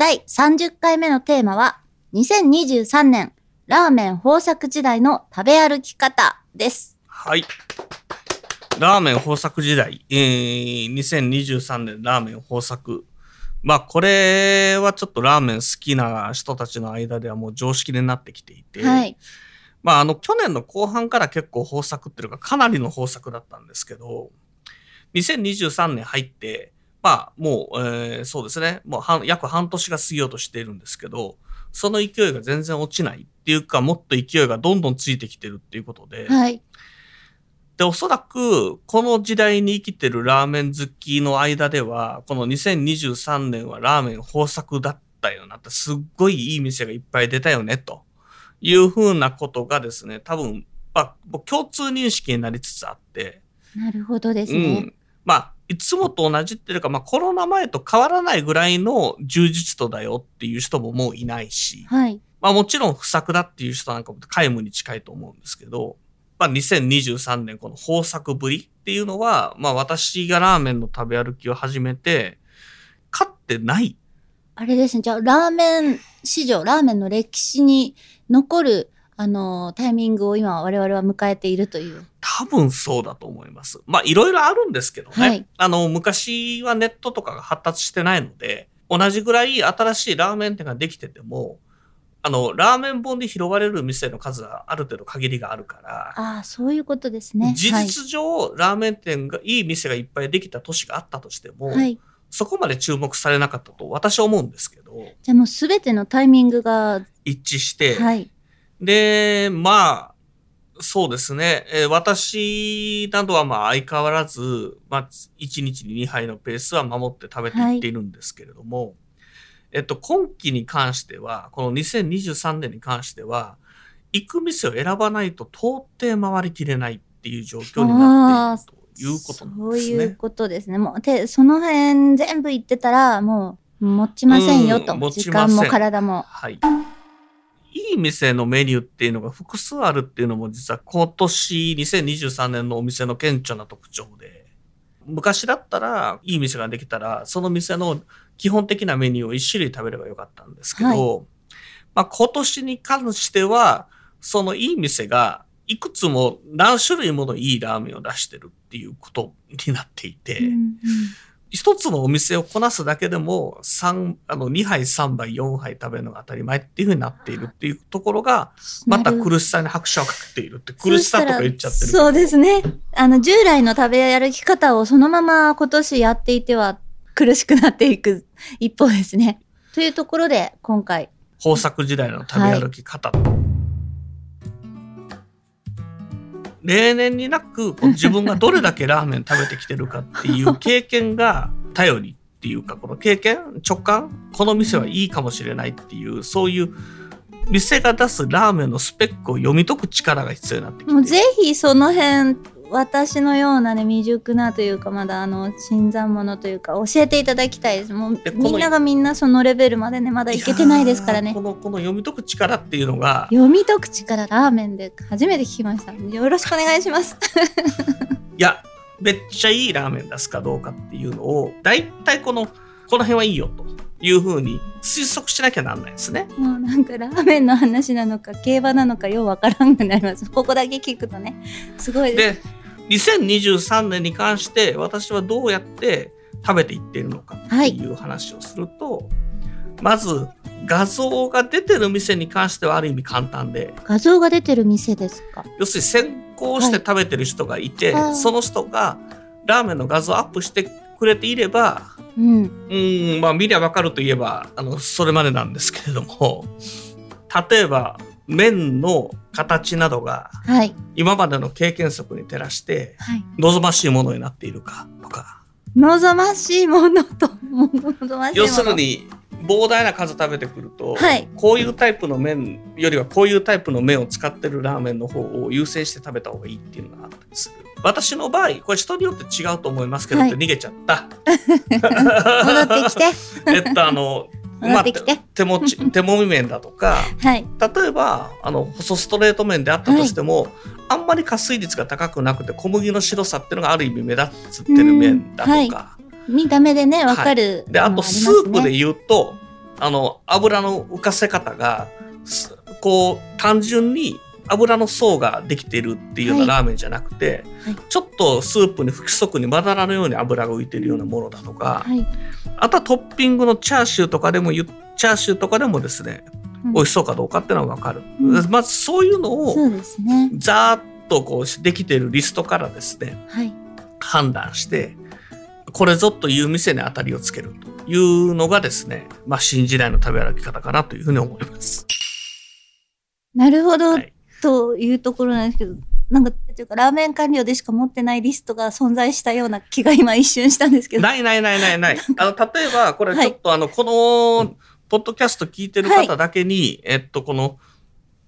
第30回目のテーマは2023年ラーメン豊作時代の食べ歩き方です。はいラーメン豊作時代、えー、2023年ラーメン豊作まあこれはちょっとラーメン好きな人たちの間ではもう常識になってきていて、はい。まああの去年の後半から結構豊作っていうかかなりの豊作だったんですけど2023年入ってまあもう、えーそうですねもう半約半年が過ぎようとしているんですけどその勢いが全然落ちないっていうかもっと勢いがどんどんついてきてるっていうことで、はい。でおそらくこの時代に生きてるラーメン好きの間ではこの2023年はラーメン豊作だったよなってすっごいいい店がいっぱい出たよねというふうなことがですね多分、まあ、共通認識になりつつあって、なるほどですうね。ん、まあいつもと同じっていうか、まあ、コロナ前と変わらないぐらいの充実度だよっていう人ももういないし、はい。まあもちろん不作だっていう人なんかも皆無に近いと思うんですけど、まあ2023年この豊作ぶりっていうのは、まあ私がラーメンの食べ歩きを始めて、勝ってない。あれですね。じゃあ、ラーメン史上、ラーメンの歴史に残る、あのータイミングを今我々は迎えているという。多分そうだと思います。まあいろいろあるんですけどね。はいあの昔はネットとかが発達してないので、同じぐらい新しいラーメン店ができてても、あの、ラーメン本で拾われる店の数はある程度限りがあるから、ああ、そういうことですね。事実上、ラーメン店が、いい店がいっぱいできた年があったとしても、はい。はい。そこまで注目されなかったと私は思うんですけど、じゃあもうすべてのタイミングが、一致して、はい。で、まあ、そうですね、えー私などはまあ相変わらず、まあ、1日に2杯のペースは守って食べていっているんですけれども、えっと、今期に関しては、この2023年に関しては、行く店を選ばないと到底回りきれないっていう状況になっているということなんそうですね。いうことですね。もう、で、その辺全部言ってたら、もう、持ちませんよと。時間も体も。はい。いい店のメニューっていうのが複数あるっていうのも実は今年2023年のお店の顕著な特徴で、昔だったらいい店ができたら、その店の基本的なメニューを一種類食べればよかったんですけど、まあ今年に関しては、そのいい店がいくつも何種類ものいいラーメンを出してるっていうことになっていて、うんうん一つのお店をこなすだけでも、三、あの、2杯、3杯、4杯食べるのが当たり前っていうふうになっているっていうところが、また苦しさに拍手をかけているって、苦しさとか言っちゃってるけど。そうですね。あの、従来の食べ歩き方をそのまま今年やっていては苦しくなっていく一方ですね。というところで、今回。豊作時代の食べ歩き方。例年になく、自分がどれだけラーメン食べてきてるかっていう経験が頼りっていうか、この経験直感この店はいいかもしれないっていう、そういう店が出すラーメンのスペックを読み解く力が必要になってきてもうぜひその辺、私のようなね、未熟なというか、まだあの、新参者というか、教えていただきたいです。もうみんながみんなそのレベルまでね、まだいけてないですからねこ。の、この読み解く力っていうのが、読み解く力ラーメンで初めて聞きました。よろしくお願いします。いや、めっちゃいいラーメン出すかどうかっていうのを、大体この、この辺はいいよというふうに推測しなきゃなんないですね。もうなんかラーメンの話なのか競馬なのかようわからんくなります。ここだけ聞くとね。すごいです。で、2023年に関して私はどうやって食べていっているのかっていう話をすると、まず画像が出てる店に関してはある意味簡単で、画像が出てる店ですか？要するに先行して食べてる人がいて、はい。その人がラーメンの画像をアップしてくれていれば、うん。まあ見りゃわかるといえば、あの、それまでなんですけれども、例えば、麺の形などがはい。今までの経験則に照らしてはい。望ましいものになっているかとか、望ましいものと、望ましいもの。要する。に膨大な数食べてくると、はいこういうタイプの麺よりはこういうタイプの麺を使ってるラーメンの方を優先して食べた方がいいっていうのがあったりする。私の場合、これ人によって違うと思いますけど、はい逃げちゃった。戻ってきて。えっと、あの、戻ってきて。手持ち、手もみ麺だとか、はい。例えば、あの、細ストレート麺であったとしても、あんまり加水率が高くなくて、小麦の白さっていうのがある意味目立つってる麺だとか、うんは見た目でね、わかる。で、あとスープでね言うと、あの、油の浮かせ方が、すこう、単純に油の層ができているっていうようなラーメンじゃなくて、はいちょっとスープに不規則にまだらのように油が浮いているようなものだとか、はい。あとはトッピングのチャーシューとかでもチャーシューとかでもですね、うん美味しそうかどうかっていうのがわかる。うんまずそういうのを。ざーっとこうできているリストからですね、はい。判断して、これぞという店に当たりをつけるというのがですね、まあ新時代の食べ歩き方かなというふうに思います。なるほど、はいというところなんですけど、なんか、っていうか、ラーメン官僚でしか持ってないリストが存在したような気が今一瞬したんですけど。ないないないないない。あの、例えば、これはいちょっとあの、この、ポッドキャスト聞いてる方だけに、えっと、この、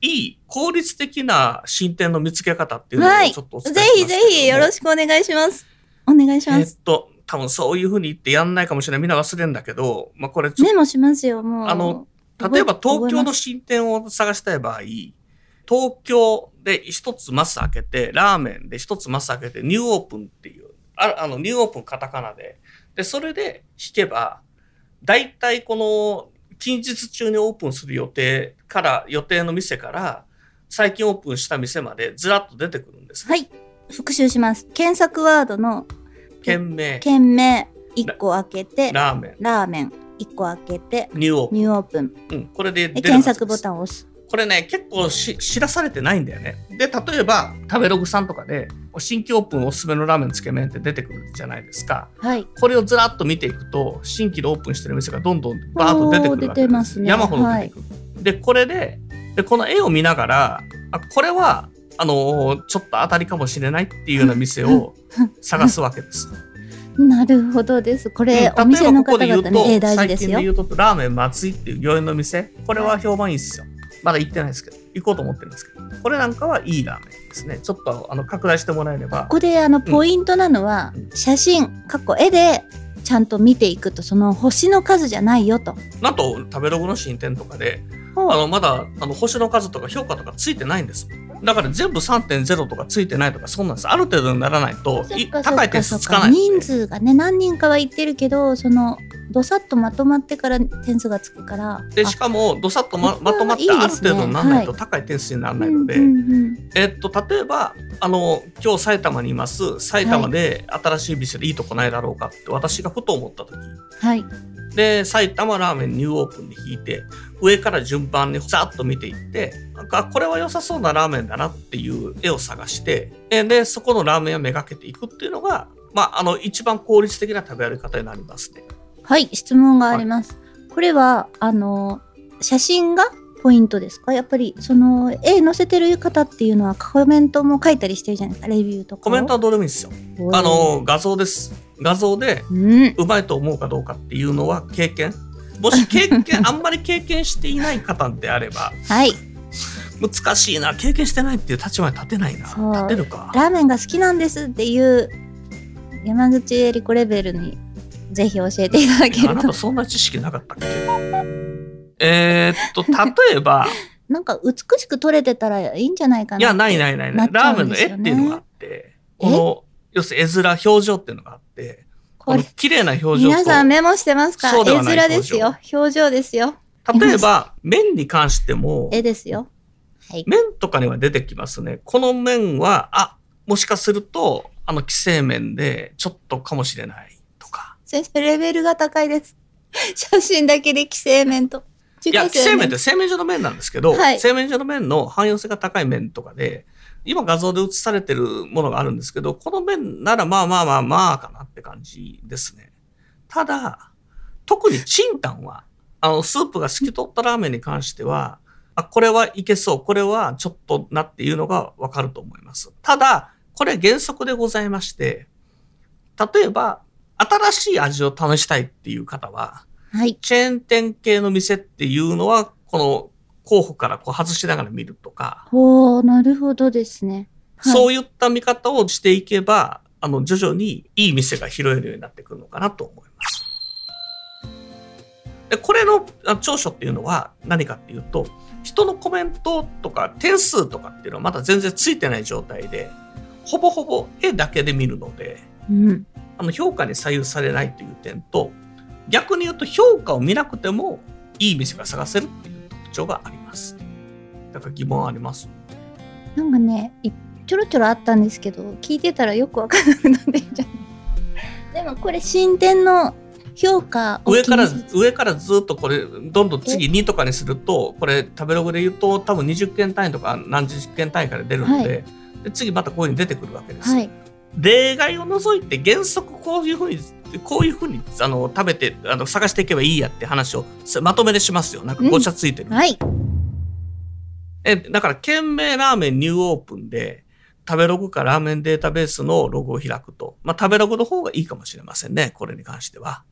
いい効率的な進展の見つけ方っていうのをはい。ちょっとおぜ伝えしますひぜひよろくしくお願いします。お願いします。えっと、多分そういうふうに言ってやんないかもしれない。みんな忘れんだけど、まあこれメモしますよ、もう。あの例えば東京の進展を探したい場合、東京で一つマス開けて、ラーメンで一つマス開けて、ニューオープンっていう、ああの、ニューオープンカタカナで、で、それで引けば、大体この近日中にオープンする予定から、予定の店から、最近オープンした店までずらっと出てくるんです。はい。復習します。検索ワードの県名、県名1個開けて、ラーメン、ラーメン1個開けて、ニューオープン。ニューオープン。うん、これで検索ボタンを押す。これね、結構し知らされてないんだよね。で、例えば、食べログさんとかで、新規オープンおすすめのラーメンつけ麺って出てくるじゃないですか。はい。これをずらっと見ていくと、新規でオープンしてる店がどんどんバーッと出てくるわけおー出てますね山ほど出てくる。で、これでで、この絵を見ながら、あこれは、あのーちょっと当たりかもしれないっていうような店を探すわけです。なるほどです。これ、うんお店の方々ね、え大事ですよ最近で。言うと、ラーメン松井っていう御苑の店、これは評判いいですよ。まだ行ってないですけど、行こうと思ってるんですけど、これなんかはいいラーメンですね。ちょっとあの拡大してもらえればこ。こであのポイントなのは、うん写真、かっこ絵でちゃんと見ていくと、その星の数じゃないよと。なんと、食べログの進展とかで、あの、まだ、あの、星の数とか評価とかついてないんです。だから全部3.0とかついてないとか、そんなんです。ある程度にならないと、高い点数つかないので。人数がね、何人かは言ってるけど、その、どさっとまとまってから点数がつくから。で、しかも、どさっとままとまってある程度にならないとは高い点数にならあないので、えっと、例えば、あの、今日埼玉にいます、埼玉で新しい店でいいとこないだろうかって私がふと思った時はい。で、埼玉ラーメンニューオープンで引いて、上から順番にざっと見ていって、なんか、これは良さそうなラーメンだなっていう絵を探して、えで、そこのラーメンをめがけていくっていうのが、まあ、あの、一番効率的な食べ歩き方になりますね。はい、質問があります。これは、あの、写真がポイントですか？やっぱり、その、絵載せてる方っていうのはコメントも書いたりしてるじゃないですか、レビューとかを。コメントはどうでもいいですよ。あの、画像です。画像で、うまいと思うかどうかっていうのは経験。もし経験、あんまり経験していない方であれば、はい。難しいな、経験してないっていう立場に立てないな。立てるか。ラーメンが好きなんですっていう山口恵理子レベルにぜひ教えていただけるとあなた。そんな知識なかったっけ？えーっと、例えば、なんか美しく撮れてたらいいんじゃないかな。いや、ないないないな。ないラーメンの絵っていうのがあって、この、要するに絵面、表情っていうのがあって、ここれ、の綺麗な表情皆さんと、メモしてますか？絵面ですよ。表情ですよ。例えば、麺に関しても、絵ですよ。はい。麺とかには出てきますね。この麺は、あ、もしかすると、あの、既製麺で、ちょっとかもしれない。先生、レベルが高いです。写真だけで既製麺と。違いや、既製麺ってす製麺所の麺なんですけど、はい製麺所の麺の汎用性が高い麺とかで、今画像で映されてるものがあるんですけど、この麺ならまあまあまあまあかなって感じですね。ただ、特にチンタンは、あの、スープが透き通ったラーメンに関しては、あ、これはいけそう、これはちょっとなっていうのがわかると思います。ただ、これ原則でございまして、例えば、新しい味を試したいっていう方は、はい。チェーン店系の店っていうのは、この候補からこう外しながら見るとか、おー、なるほどですね。はい、そういった見方をしていけば、あの、徐々にいい店が拾えるようになってくるのかなと思います。で、これのあ長所っていうのは何かっていうと、人のコメントとか点数とかっていうのはまだ全然ついてない状態で、ほぼほぼ絵だけで見るので、うん。あの評価に左右されないという点と、逆に言うと評価を見なくてもいい店が探せるっていう特徴があります。だから疑問あります？なんかね、いちょろちょろあったんですけど、聞いてたらよくわからなくなってんじゃない でもこれ新店の評価を上から上からずっとこれどんどん次2とかにするとこれ食べログで言うと多分20件単位とか何十件単位から出るので,、で次またこういうふうに出てくるわけです、はい。例外を除いて原則こういうふうにこういうふうにあの食べてあの探していけばいいやって話をさまとめでしますよ。なんかごちゃついてる、はい。えだから県名ラーメンニューオープンで食べログかラーメンデータベースのログを開くと、まあ、食べログの方がいいかもしれませんねこれに関しては。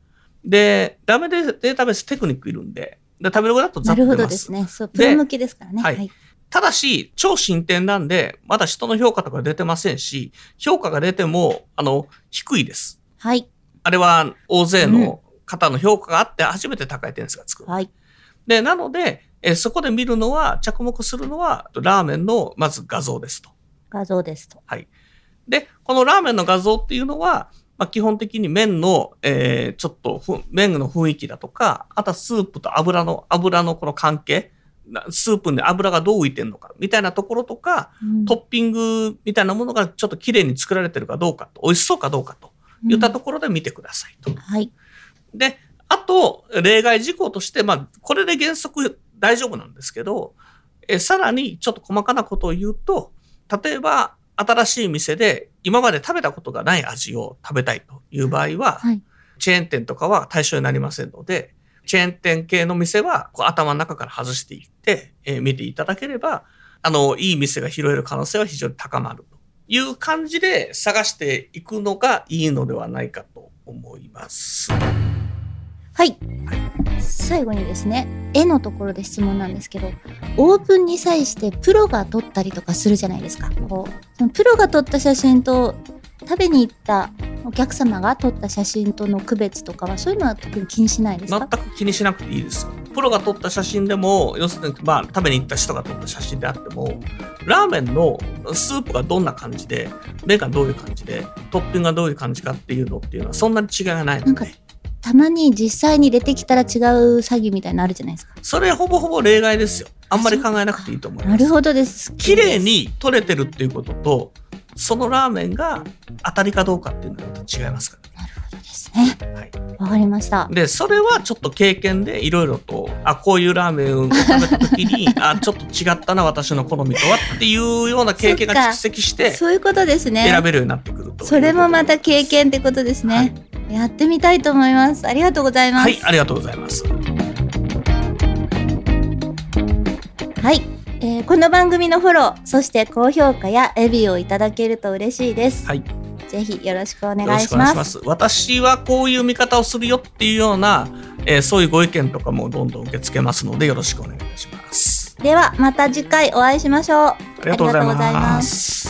でラーメンデータベーステクニックいるんで。で食べログだとざなるっと出まほどですすね。そう、プロ向きですからね。はいただし、超新店なんで、まだ人の評価とか出てませんし、評価が出ても、あの、低いです。はい。あれは大勢の方の評価があって初めて高い点数がつく。はい。で、なので、えそこで見るのは、着目するのは、ラーメンのまず画像ですと。画像ですと。で、このラーメンの画像っていうのは、まあ、基本的に麺の、えーちょっとふ麺の雰囲気だとか、あとはスープと油の、油のこの関係、なスープに油がどう浮いてるのか、みたいなところとか、うんトッピングみたいなものがちょっと綺麗に作られてるかどうかと、美味しそうかどうかといったところで見てくださいと。はい。で、あと、例外事項として、まあ、これで原則大丈夫なんですけど、えさらにちょっと細かなことを言うと、例えば、新しい店で今まで食べたことがない味を食べたいという場合は、はい。チェーン店とかは対象になりませんので、チェーン店系の店はこう頭の中から外していって、えー見ていただければ、あの、いい店が拾える可能性は非常に高まるという感じで探していくのがいいのではないかと思います。はい。最後にですね、絵のところで質問なんですけど、オープンに際してプロが撮ったりとかするじゃないですか。こう、そのプロが撮った写真と食べに行ったお客様が撮った写真との区別とかは、そういうのは特に気にしないです全かく気にしなくていいですよ。プロが撮った写真でも、要するに、まあ、食べに行った人が撮った写真であっても、ラーメンのスープがどんな感じで、麺がどういう感じで、トッピングがどういう感じかっていうのっていうのは、そんなに違いがないなんかので、たまに実際に出てきたら違う詐欺みたいなのあるじゃないですか。それほぼほぼ例外ですよ。あんまり考えなくていいと思います。なるほどです。綺麗に撮れてるっていうことと、そのラーメンが当たりかどうかっていうのは違いますかなるほどですね。はい。わかりました。で、それはちょっと経験でいろいろと、あ、こういうラーメンを食べた時に、あ、ちょっと違ったな、私の好みとはっていうような経験が蓄積して、そういうことですね。選べるようになってくると。それもまた経験ってことですね。やってみたいと思います。ありがとうございます。はい、ありがとうございます。はい、えーこの番組のフォロー、そして高評価やレビューをいただけると嬉しいです。はい。よぜひよろしくお願いします。私はこういう見方をするよっていうような、えーそういうご意見とかもどんどん受け付けますので、よろしくお願いいたします。ではまた次回お会いしましょう。あありがとうございます。